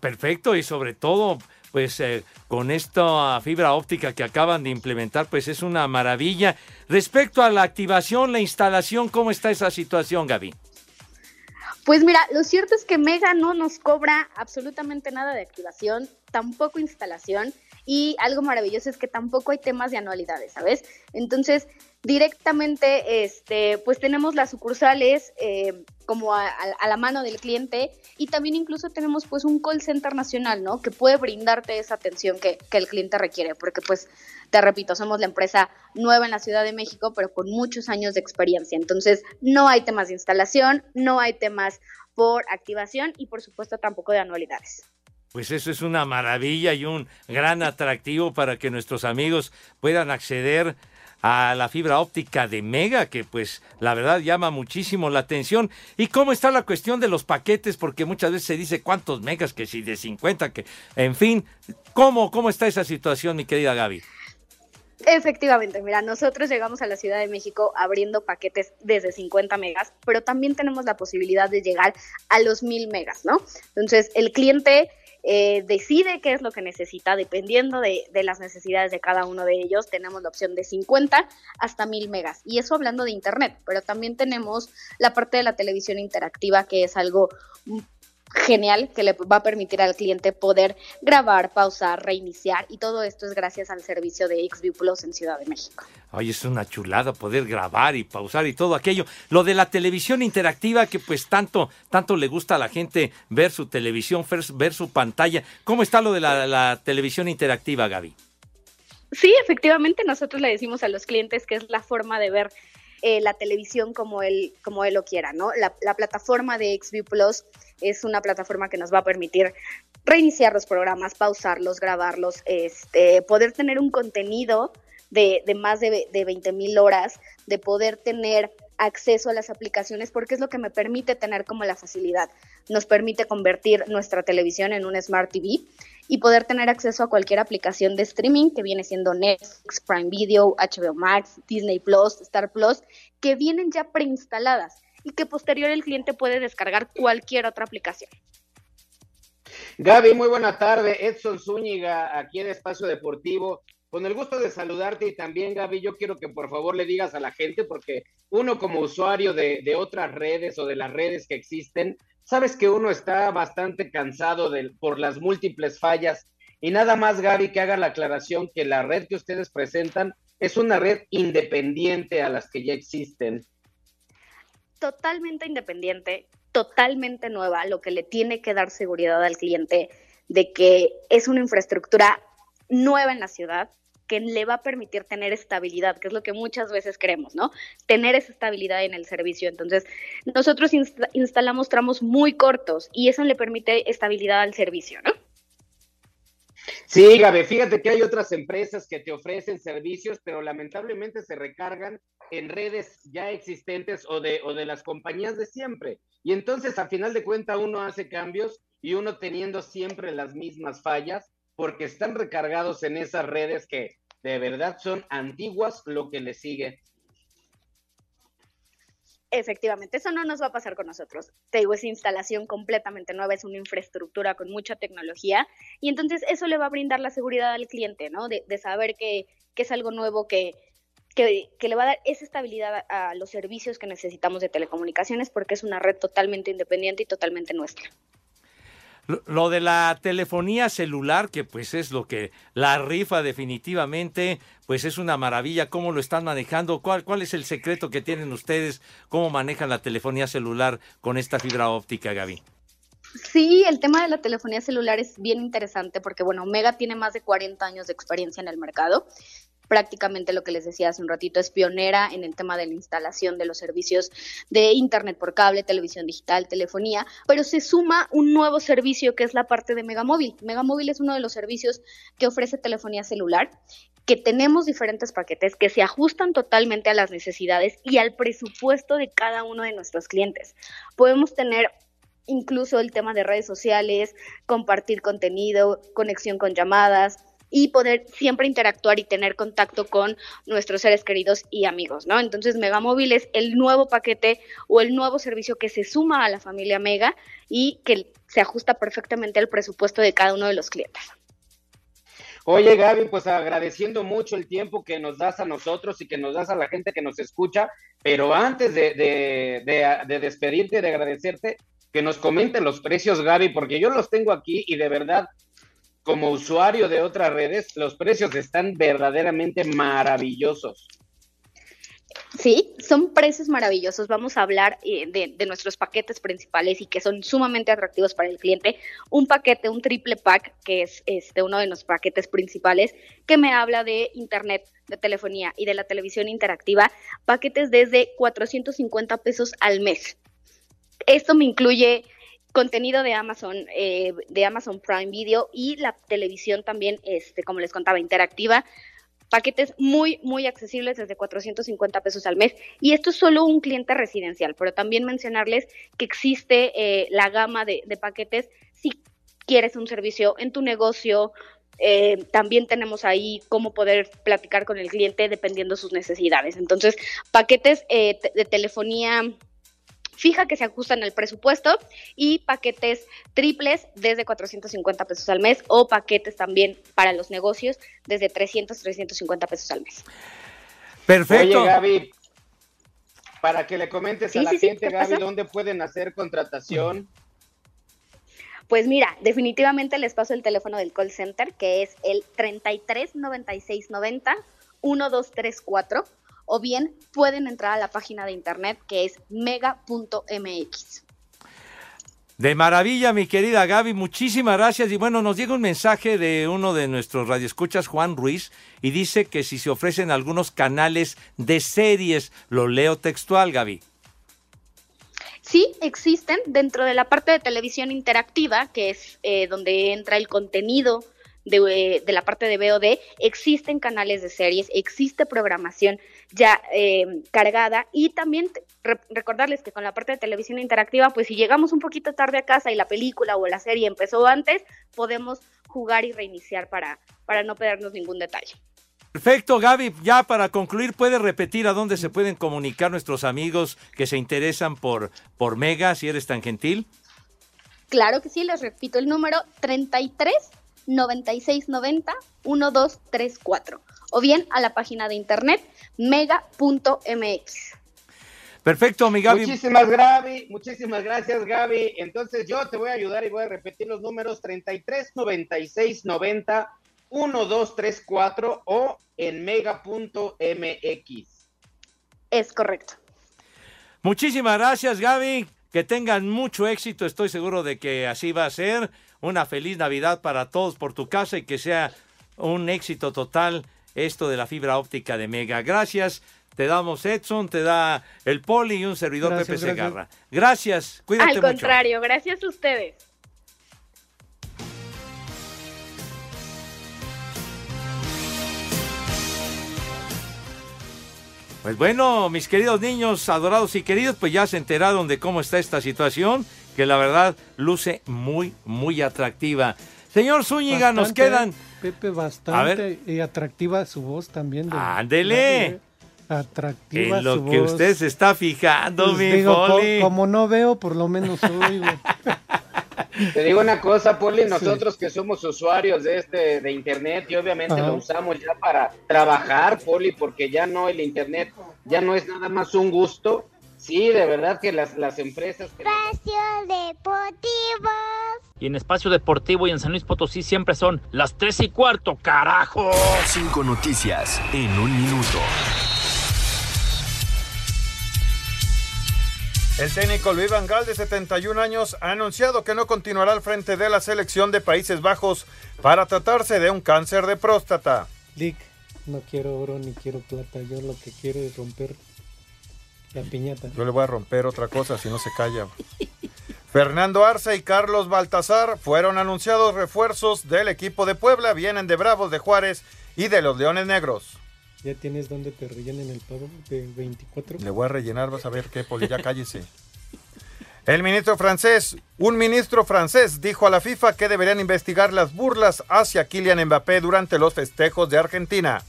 Perfecto, y sobre todo, pues eh, con esta fibra óptica que acaban de implementar, pues es una maravilla. Respecto a la activación, la instalación, ¿cómo está esa situación, Gaby? Pues mira, lo cierto es que Mega no nos cobra absolutamente nada de activación, tampoco instalación y algo maravilloso es que tampoco hay temas de anualidades, ¿sabes? Entonces, directamente, este, pues tenemos las sucursales eh, como a, la mano del cliente y también incluso tenemos pues un call center nacional, ¿no? Que puede brindarte esa atención que, que el cliente requiere, porque pues, te repito, somos la empresa nueva en la Ciudad de México, pero con muchos años de experiencia. Entonces, no hay temas de instalación, no hay temas por activación y por supuesto tampoco de anualidades. Pues eso es una maravilla y un gran atractivo para que nuestros amigos puedan acceder a la fibra óptica de Mega, que pues la verdad llama muchísimo la atención. ¿Y cómo está la cuestión de los paquetes? Porque muchas veces se dice cuántos megas, que si de 50, que en fin, ¿cómo, cómo está esa situación, mi querida Gaby? Efectivamente, mira, nosotros llegamos a la Ciudad de México abriendo paquetes desde 50 megas, pero también tenemos la posibilidad de llegar a los 1000 megas, ¿no? Entonces, el cliente eh, decide qué es lo que necesita, dependiendo de, de las necesidades de cada uno de ellos. Tenemos la opción de 50 hasta 1000 megas, y eso hablando de Internet, pero también tenemos la parte de la televisión interactiva, que es algo genial que le va a permitir al cliente poder grabar, pausar, reiniciar y todo esto es gracias al servicio de XView Plus en Ciudad de México. Ay, es una chulada poder grabar y pausar y todo aquello. Lo de la televisión interactiva que pues tanto, tanto le gusta a la gente ver su televisión, ver, su pantalla. ¿Cómo está lo de la, la televisión interactiva, Gaby? Sí, efectivamente, nosotros le decimos a los clientes que es la forma de ver eh, la televisión como él, como él lo quiera, ¿no? La, la plataforma de XView Plus es una plataforma que nos va a permitir reiniciar los programas, pausarlos, grabarlos, este, poder tener un contenido de, de más de, de 20 mil horas, de poder tener acceso a las aplicaciones porque es lo que me permite tener como la facilidad. Nos permite convertir nuestra televisión en un Smart TV y poder tener acceso a cualquier aplicación de streaming que viene siendo Netflix, Prime Video, HBO Max, Disney Plus, Star Plus, que vienen ya preinstaladas y que posterior el cliente puede descargar cualquier otra aplicación. Gaby, muy buena tarde. Edson Zúñiga, aquí en Espacio Deportivo. Con el gusto de saludarte y también, Gaby, yo quiero que por favor le digas a la gente, porque uno como usuario de, de otras redes o de las redes que existen, sabes que uno está bastante cansado de, por las múltiples fallas. Y nada más, Gaby, que haga la aclaración que la red que ustedes presentan es una red independiente a las que ya existen. Totalmente independiente, totalmente nueva, lo que le tiene que dar seguridad al cliente de que es una infraestructura nueva en la ciudad, que le va a permitir tener estabilidad, que es lo que muchas veces queremos, ¿no? Tener esa estabilidad en el servicio. Entonces, nosotros instalamos tramos muy cortos y eso le permite estabilidad al servicio, ¿no? Sí, Gabe, fíjate que hay otras empresas que te ofrecen servicios, pero lamentablemente se recargan en redes ya existentes o de, o de las compañías de siempre. Y entonces, a final de cuentas, uno hace cambios y uno teniendo siempre las mismas fallas, porque están recargados en esas redes que de verdad son antiguas lo que le sigue. Efectivamente, eso no nos va a pasar con nosotros. Te digo, es instalación completamente nueva, es una infraestructura con mucha tecnología y entonces eso le va a brindar la seguridad al cliente, ¿no? De, de saber que, que, es algo nuevo que, que, le va a dar esa estabilidad a los servicios que necesitamos de telecomunicaciones porque es una red totalmente independiente y totalmente nuestra. Lo de la telefonía celular, que pues es lo que la rifa definitivamente, pues es una maravilla. ¿Cómo lo están manejando? ¿Cuál, ¿Cuál es el secreto que tienen ustedes? ¿Cómo manejan la telefonía celular con esta fibra óptica, Gaby? Sí, el tema de la telefonía celular es bien interesante porque, bueno, Omega tiene más de 40 años de experiencia en el mercado prácticamente lo que les decía hace un ratito, es pionera en el tema de la instalación de los servicios de Internet por cable, televisión digital, telefonía, pero se suma un nuevo servicio que es la parte de Megamóvil. Megamóvil es uno de los servicios que ofrece telefonía celular que tenemos diferentes paquetes que se ajustan totalmente a las necesidades y al presupuesto de cada uno de nuestros clientes. Podemos tener incluso el tema de redes sociales, compartir contenido, conexión con llamadas, y poder siempre interactuar y tener contacto con nuestros seres queridos y amigos, ¿no? Entonces, Megamóvil es el nuevo paquete o el nuevo servicio que se suma a la familia Mega y que se ajusta perfectamente al presupuesto de cada uno de los clientes. Oye, Gaby, pues agradeciendo mucho el tiempo que nos das a nosotros y que nos das a la gente que nos escucha, pero antes de, de, de, de despedirte, de agradecerte, que nos comenten los precios, Gaby, porque yo los tengo aquí y de verdad como usuario de otras redes, los precios están verdaderamente maravillosos. Sí, son precios maravillosos. Vamos a hablar eh, de, de, nuestros paquetes principales y que son sumamente atractivos para el cliente. Un paquete, un triple pack, que es este, uno de los paquetes principales, que me habla de Internet, de telefonía y de la televisión interactiva. Paquetes desde 450 pesos al mes. Esto me incluye contenido de Amazon, eh, de Amazon Prime Video y la televisión también, este, como les contaba, interactiva. Paquetes muy, muy accesibles desde 450 pesos al mes. Y esto es solo un cliente residencial, pero también mencionarles que existe eh, la gama de, paquetes si quieres un servicio en tu negocio. Eh, también tenemos ahí cómo poder platicar con el cliente dependiendo sus necesidades. Entonces, paquetes eh, de telefonía fija que se ajustan al presupuesto y paquetes triples desde 450 pesos al mes o paquetes también para los negocios desde 300, 350 pesos al mes. Perfecto. Oye, Gaby, para que le comentes sí, a la sí, gente, sí, Gaby, ¿dónde pueden hacer contratación? Pues mira, definitivamente les paso el teléfono del call center, que es el 33 96 90 1234 o bien pueden entrar a la página de internet que es mega.mx. De maravilla, mi querida Gaby, muchísimas gracias. Y bueno, nos llega un mensaje de uno de nuestros radioescuchas, Juan Ruiz, y dice que si se ofrecen algunos canales de series, lo leo textual, Gaby. Sí, existen dentro de la parte de televisión interactiva, que es eh, donde entra el contenido de, de la parte de VOD, existen canales de series, existe programación ya eh, cargada y también re- recordarles que con la parte de televisión interactiva, pues si llegamos un poquito tarde a casa y la película o la serie empezó antes, podemos jugar y reiniciar para, para no perdernos ningún detalle. Perfecto, Gaby. Ya para concluir, ¿puedes repetir a dónde se pueden comunicar nuestros amigos que se interesan por, por Mega, si eres tan gentil? Claro que sí, les repito el número 33 96 90 1234 o bien a la página de internet mega.mx. Perfecto, mi Gaby. Muchísimas, Gaby. Muchísimas gracias, Gaby. Entonces yo te voy a ayudar y voy a repetir los números 33 96 90 1234 o en mega.mx. Es correcto. Muchísimas gracias, Gaby. Que tengan mucho éxito. Estoy seguro de que así va a ser. Una feliz Navidad para todos por tu casa y que sea un éxito total esto de la fibra óptica de Mega. Gracias. Te damos Edson, te da el Poli y un servidor Gracias, Pepe gracias. Segarra. Gracias. Cuídate Al mucho. contrario, gracias a ustedes. Pues bueno, mis queridos niños, adorados y queridos, pues ya se enteraron de cómo está esta situación, que la verdad luce muy, muy atractiva. Señor Zúñiga, nos quedan... Pepe, bastante y atractiva su voz también. de- Ándele. Atractiva En lo su que voz. usted se está fijando, Pues mi digo, co- como no veo, por lo menos oigo. Te digo una cosa, Poli, nosotros que somos usuarios de este de internet y obviamente Ajá. lo usamos ya para trabajar, Poli, porque ya no el internet ya no es nada más un gusto. Sí, de verdad que las, las empresas que Espacio Deportivo. Y en Espacio Deportivo y en San Luis Potosí siempre son las 3 y cuarto, carajo. Cinco noticias en un minuto. El técnico Luis Van Gaal, de 71 años, ha anunciado que no continuará al frente de la selección de Países Bajos para tratarse de un cáncer de próstata. Lick, no quiero oro ni quiero plata. Yo lo que quiero es romper la piñata. Yo le voy a romper otra cosa si no se calla. Fernando Arce y Carlos Baltazar fueron anunciados refuerzos del equipo de Puebla. Vienen de Bravos de Juárez y de los Leones Negros. ¿Ya tienes dónde te rellenen el pavo de 24? Le voy a rellenar, vas a ver qué, Poli, ya cállese. El ministro francés, un ministro francés dijo a la FIFA que deberían investigar las burlas hacia Kylian Mbappé durante los festejos de Argentina.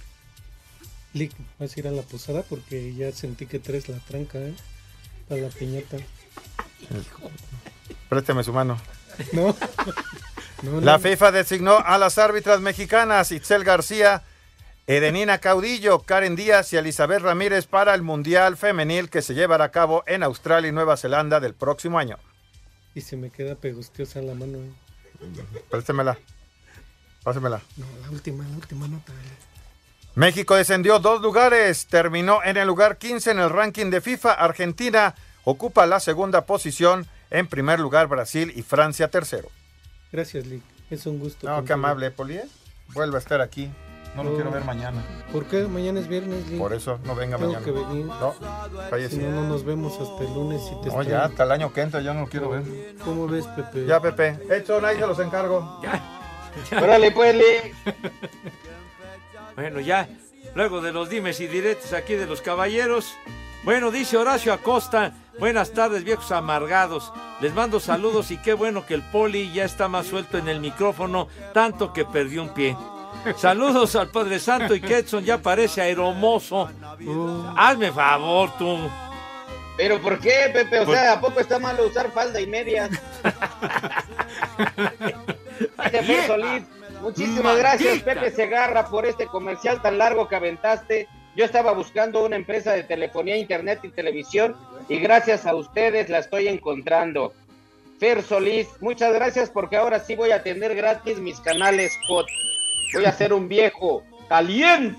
Lick, vas a ir a la posada porque ya sentí que traes la tranca, ¿eh? Para la piñata. Présteme su mano. No. No, La no. FIFA designó a las árbitras mexicanas Itzel García, Edenina Caudillo, Karen Díaz y Elizabeth Ramírez para el Mundial Femenil que se llevará a cabo en Australia y Nueva Zelanda del próximo año. Y se me queda pegostiosa la mano, ¿eh? Préstemela. Pásemela. No, la última, la última nota. México descendió dos lugares, terminó en el lugar 15 en el ranking de FIFA. Argentina ocupa la segunda posición, en primer lugar Brasil y Francia tercero. Gracias, Lick. Es un gusto. No, qué amable, Poli. ¿eh? Vuelve a estar aquí. No lo quiero ver mañana. ¿Por qué? Mañana es viernes, Lick. Por eso no venga Tengo mañana. que venir. No. Si no, no nos vemos hasta el lunes y te No, ya, hasta el año que entra ya no lo quiero ver. ¿Cómo ves, Pepe? Ya, Pepe. Edson, ahí se los encargo. Órale, pues, Lee. Bueno, ya, luego de los dimes y diretes aquí de los caballeros. Bueno, dice Horacio Acosta, buenas tardes viejos amargados. Les mando saludos y qué bueno que el poli ya está más suelto en el micrófono, tanto que perdió un pie. Saludos al Padre Santo y que Edson ya parece aeromoso. Hazme favor, tú. ¿Pero por qué, Pepe? O Por- sea, ¿a poco está malo usar falda y medias? Muchísimas gracias, Pepe Segarra, por este comercial tan largo que aventaste. Yo estaba buscando una empresa de telefonía, internet y televisión y gracias a ustedes la estoy encontrando. Fer Solís, muchas gracias porque ahora sí voy a tener gratis mis canales HOT. Voy a ser un viejo caliente.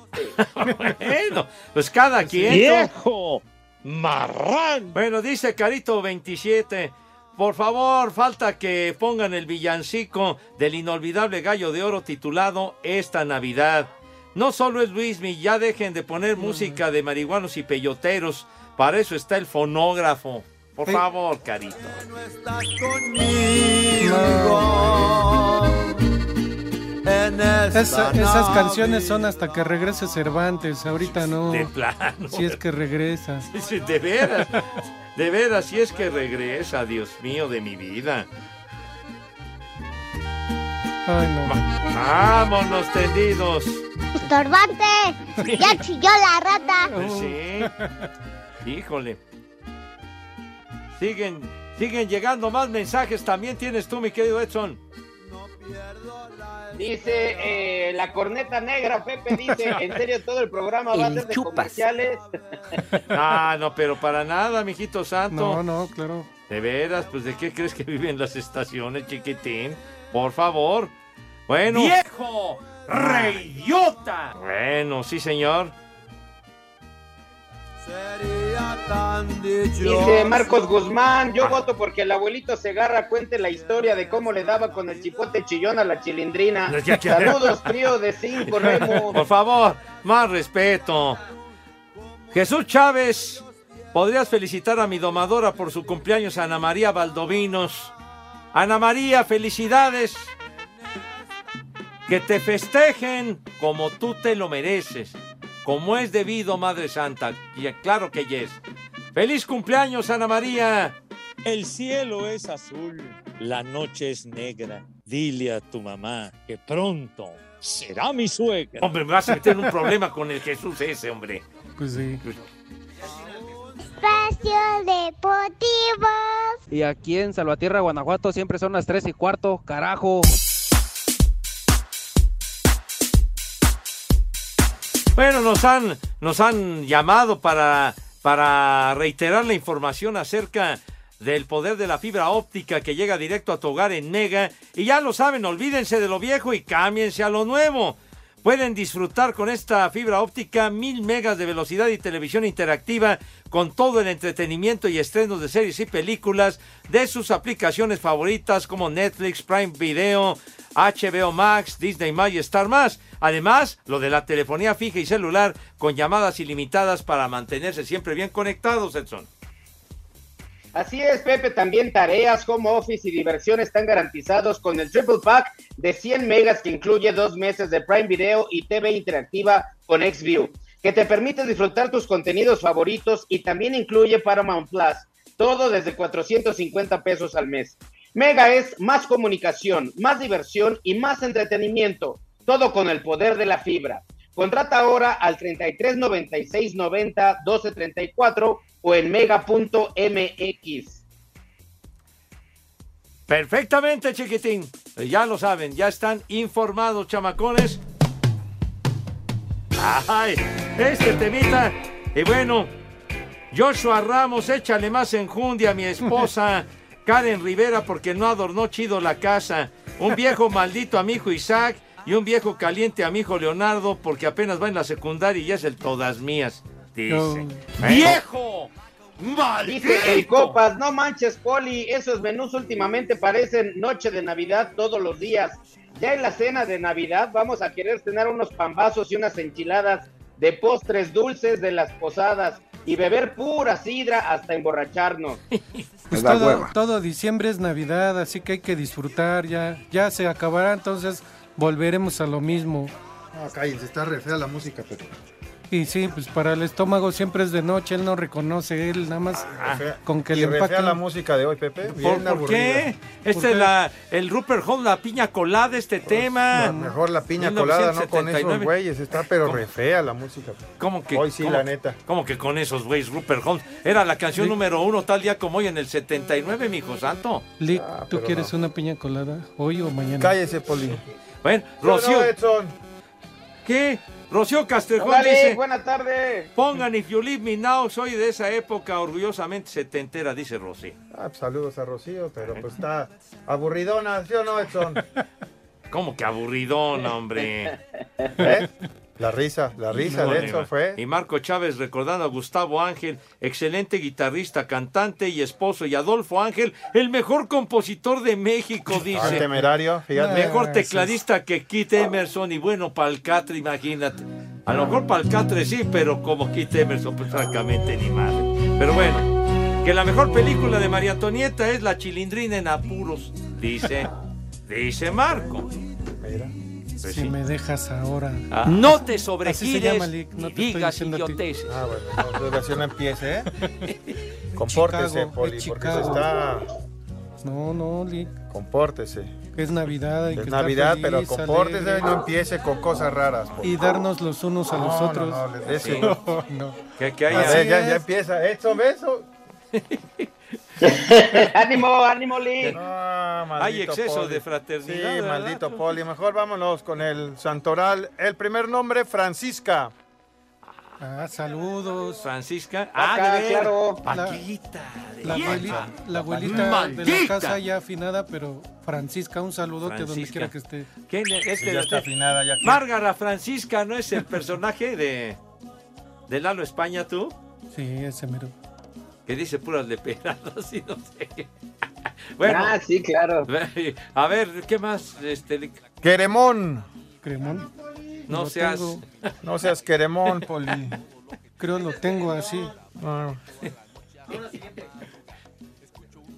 bueno, pues cada quien. ¡Viejo! ¡Marrán! Bueno, dice Carito 27. Por favor, falta que pongan el villancico del inolvidable gallo de oro titulado Esta Navidad. No solo es Luismi, ya dejen de poner música de marihuanos y peyoteros. Para eso está el fonógrafo. Por favor, Carito. en Esa- esas canciones son hasta que regrese Cervantes, ahorita no. De plano. Si es que regresa. De veras, de veras, si es que regresa, Dios mío de mi vida. Ay, no. Vámonos tendidos. ¡Estorbante! ¡Ya chilló la rata! Pues sí. Híjole. Siguen, siguen llegando más mensajes. También tienes tú, mi querido Edson. Dice eh, la corneta negra, Pepe dice, en serio todo el programa va a ser de comerciales. Ah, no, pero para nada, mijito santo. No, no, claro. De veras, pues ¿de qué crees que viven las estaciones, chiquitín? Por favor. Bueno. ¡Viejo! ¡Reyota! Bueno, sí, señor. Dice Marcos Guzmán, yo voto porque el abuelito Segarra cuente la historia de cómo le daba con el chipote chillón a la chilindrina. Saludos, trío de cinco, Remo. Por favor, más respeto. Jesús Chávez, podrías felicitar a mi domadora por su cumpleaños, Ana María Valdovinos. Ana María, felicidades. Que te festejen como tú te lo mereces. Como es debido, Madre Santa. Y claro que yes. ¡Feliz cumpleaños, Ana María! El cielo es azul, la noche es negra. Dile a tu mamá que pronto será mi suegra. Hombre, me vas a meter en un problema con el Jesús ese, hombre. Pues sí. Espacio Deportivo. Y aquí en Salvatierra, Guanajuato, siempre son las 3 y cuarto, carajo. Bueno, nos han, nos han llamado para, para reiterar la información acerca del poder de la fibra óptica que llega directo a tu hogar en Mega. Y ya lo saben, olvídense de lo viejo y cámbiense a lo nuevo. Pueden disfrutar con esta fibra óptica mil megas de velocidad y televisión interactiva con todo el entretenimiento y estrenos de series y películas de sus aplicaciones favoritas como Netflix, Prime Video, HBO Max, Disney y Star Más. Además, lo de la telefonía fija y celular con llamadas ilimitadas para mantenerse siempre bien conectados, Edson. Así es, Pepe, también tareas, home office y diversión están garantizados con el Triple Pack de 100 megas que incluye dos meses de Prime Video y TV interactiva con XView, que te permite disfrutar tus contenidos favoritos y también incluye Paramount Plus, todo desde 450 pesos al mes. Mega es más comunicación, más diversión y más entretenimiento, todo con el poder de la fibra. Contrata ahora al 33 96 90 12 34 o en mega.mx. Perfectamente, chiquitín. Ya lo saben, ya están informados, chamacones. Ay, este temita. Y bueno, Joshua Ramos, échale más enjundia a mi esposa, Karen Rivera, porque no adornó chido la casa. Un viejo maldito a mi hijo Isaac y un viejo caliente a mi hijo Leonardo, porque apenas va en la secundaria y ya es el todas mías. No. ¡Viejo! Dice el Copas, no manches, Poli, esos menús últimamente parecen noche de Navidad todos los días. Ya en la cena de Navidad vamos a querer tener unos pambazos y unas enchiladas de postres dulces de las posadas y beber pura sidra hasta emborracharnos. Pues todo, todo diciembre es Navidad, así que hay que disfrutar. Ya, ya se acabará, entonces volveremos a lo mismo. No, cállense, está re fea la música, pero. Y sí, pues para el estómago siempre es de noche, él no reconoce, él nada más con que y le empaquen. la música de hoy, Pepe. ¿Por, Bien por qué? Este es la, el Rupert Holmes, la piña colada, este tema. No, mejor la piña colada, no con esos 1979. güeyes. Está pero ¿Cómo? re fea la música. ¿Cómo que? Hoy sí, cómo- la neta. ¿Cómo que con esos güeyes, Rupert Holmes? Era la canción número uno tal día como hoy en el 79, mi hijo santo. Lick, Ah, ¿tú quieres una piña colada hoy o mañana? Cállese, Poli. Bueno, ¿Sí o no, Rocío. Edson? ¿Qué? Rocío Castrejón Órale, dice... buena tarde. Pongan If You Leave Me Now, soy de esa época, orgullosamente setentera, dice Rocío. Ah, pues, saludos a Rocío, pero pues está aburridona, ¿sí o no, Edson? ¿Cómo que aburridona, hombre? ¿Eh? La risa, la risa de Edson fue. Y Marco Chávez recordando a Gustavo Ángel, excelente guitarrista, cantante y esposo, y Adolfo Ángel, el mejor compositor de México, Ah, dice. temerario, fíjate. Mejor tecladista que Keith Emerson y bueno, Palcatre, imagínate. A lo mejor Palcatre sí, pero como Keith Emerson, pues francamente ni madre. Pero bueno, que la mejor película de María Antonieta es La Chilindrina en Apuros, dice, dice Marco. Mira. Pues si sí. me dejas ahora. Ah. No te sobregires llama, Lick, no te estoy digas idioteces. Ah, bueno, no, así no empiece, ¿eh? Compórtese, Chicago, Poli, porque se está... No, no, Lick. Compórtese. Es Navidad. hay Es que estar Navidad, feliz, pero compórtese y no empiece con cosas raras. por Y darnos los unos a los No, no, otros. no, le- de Sí. No, no. Que, que haya... ver, ya, ya empieza. ¿Eso, beso? ánimo, ánimo, Lee. No, Hay exceso Poli. de fraternidad, Sí, ¿verdad? maldito Poli. Mejor vámonos con el santoral. El primer nombre, Francisca. Ah, saludos. Francisca. Acá, Ah, de ver. claro. Paquita. de La abuelita, la abuelita de la casa ya afinada, pero Francisca, un saludote donde Francisca. quiera que esté. ¿Quién es? Este, Ya está afinada, ya que- Márgara Francisca, ¿no es el personaje de, de Lalo España, tú? Sí, ese mero. Que dice puras leperadas y no sé qué. Bueno, Ah, sí, claro. a ver, ¿qué más? Este, Queremón. Cremón. no Lo seas... tengo. No seas queremón, Poli. Creo lo tengo así. Ah.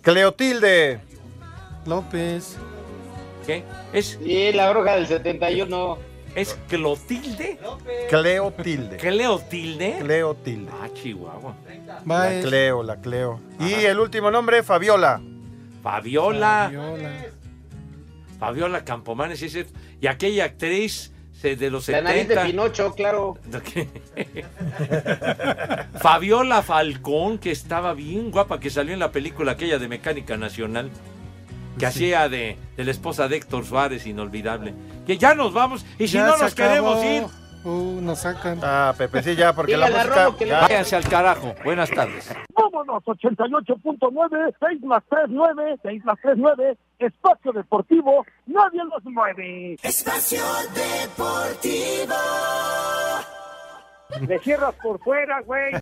Cleotilde. López. ¿Qué? ¿Es, Sí, la bruja del 71. ¿Es Clotilde? Cleotilde. ¿Cleotilde? Cleotilde. Ah, Chihuahua. La Cleo, la Cleo. Y el último nombre, Fabiola. Fabiola. Fabiola. Fabiola Campomanes. Y aquella actriz de los La nariz de 70. Pinocho, claro. Fabiola Falcón, que estaba bien guapa, que salió en la película aquella de Mecánica Nacional, que hacía de, de la esposa de Héctor Suárez, inolvidable. Que ya nos vamos, y si Ya no nos queremos acabó. ir, Uh, nos sacan. Ah, Pepe, sí, ya, porque la Dígale a música. Romo que le ya- váyanse al carajo. Buenas tardes. Vámonos, 88.9, 6 más 3, 9, 6 más 3, 9, Espacio Deportivo, nadie los mueve. Espacio Deportivo. Le cierras por fuera, güey.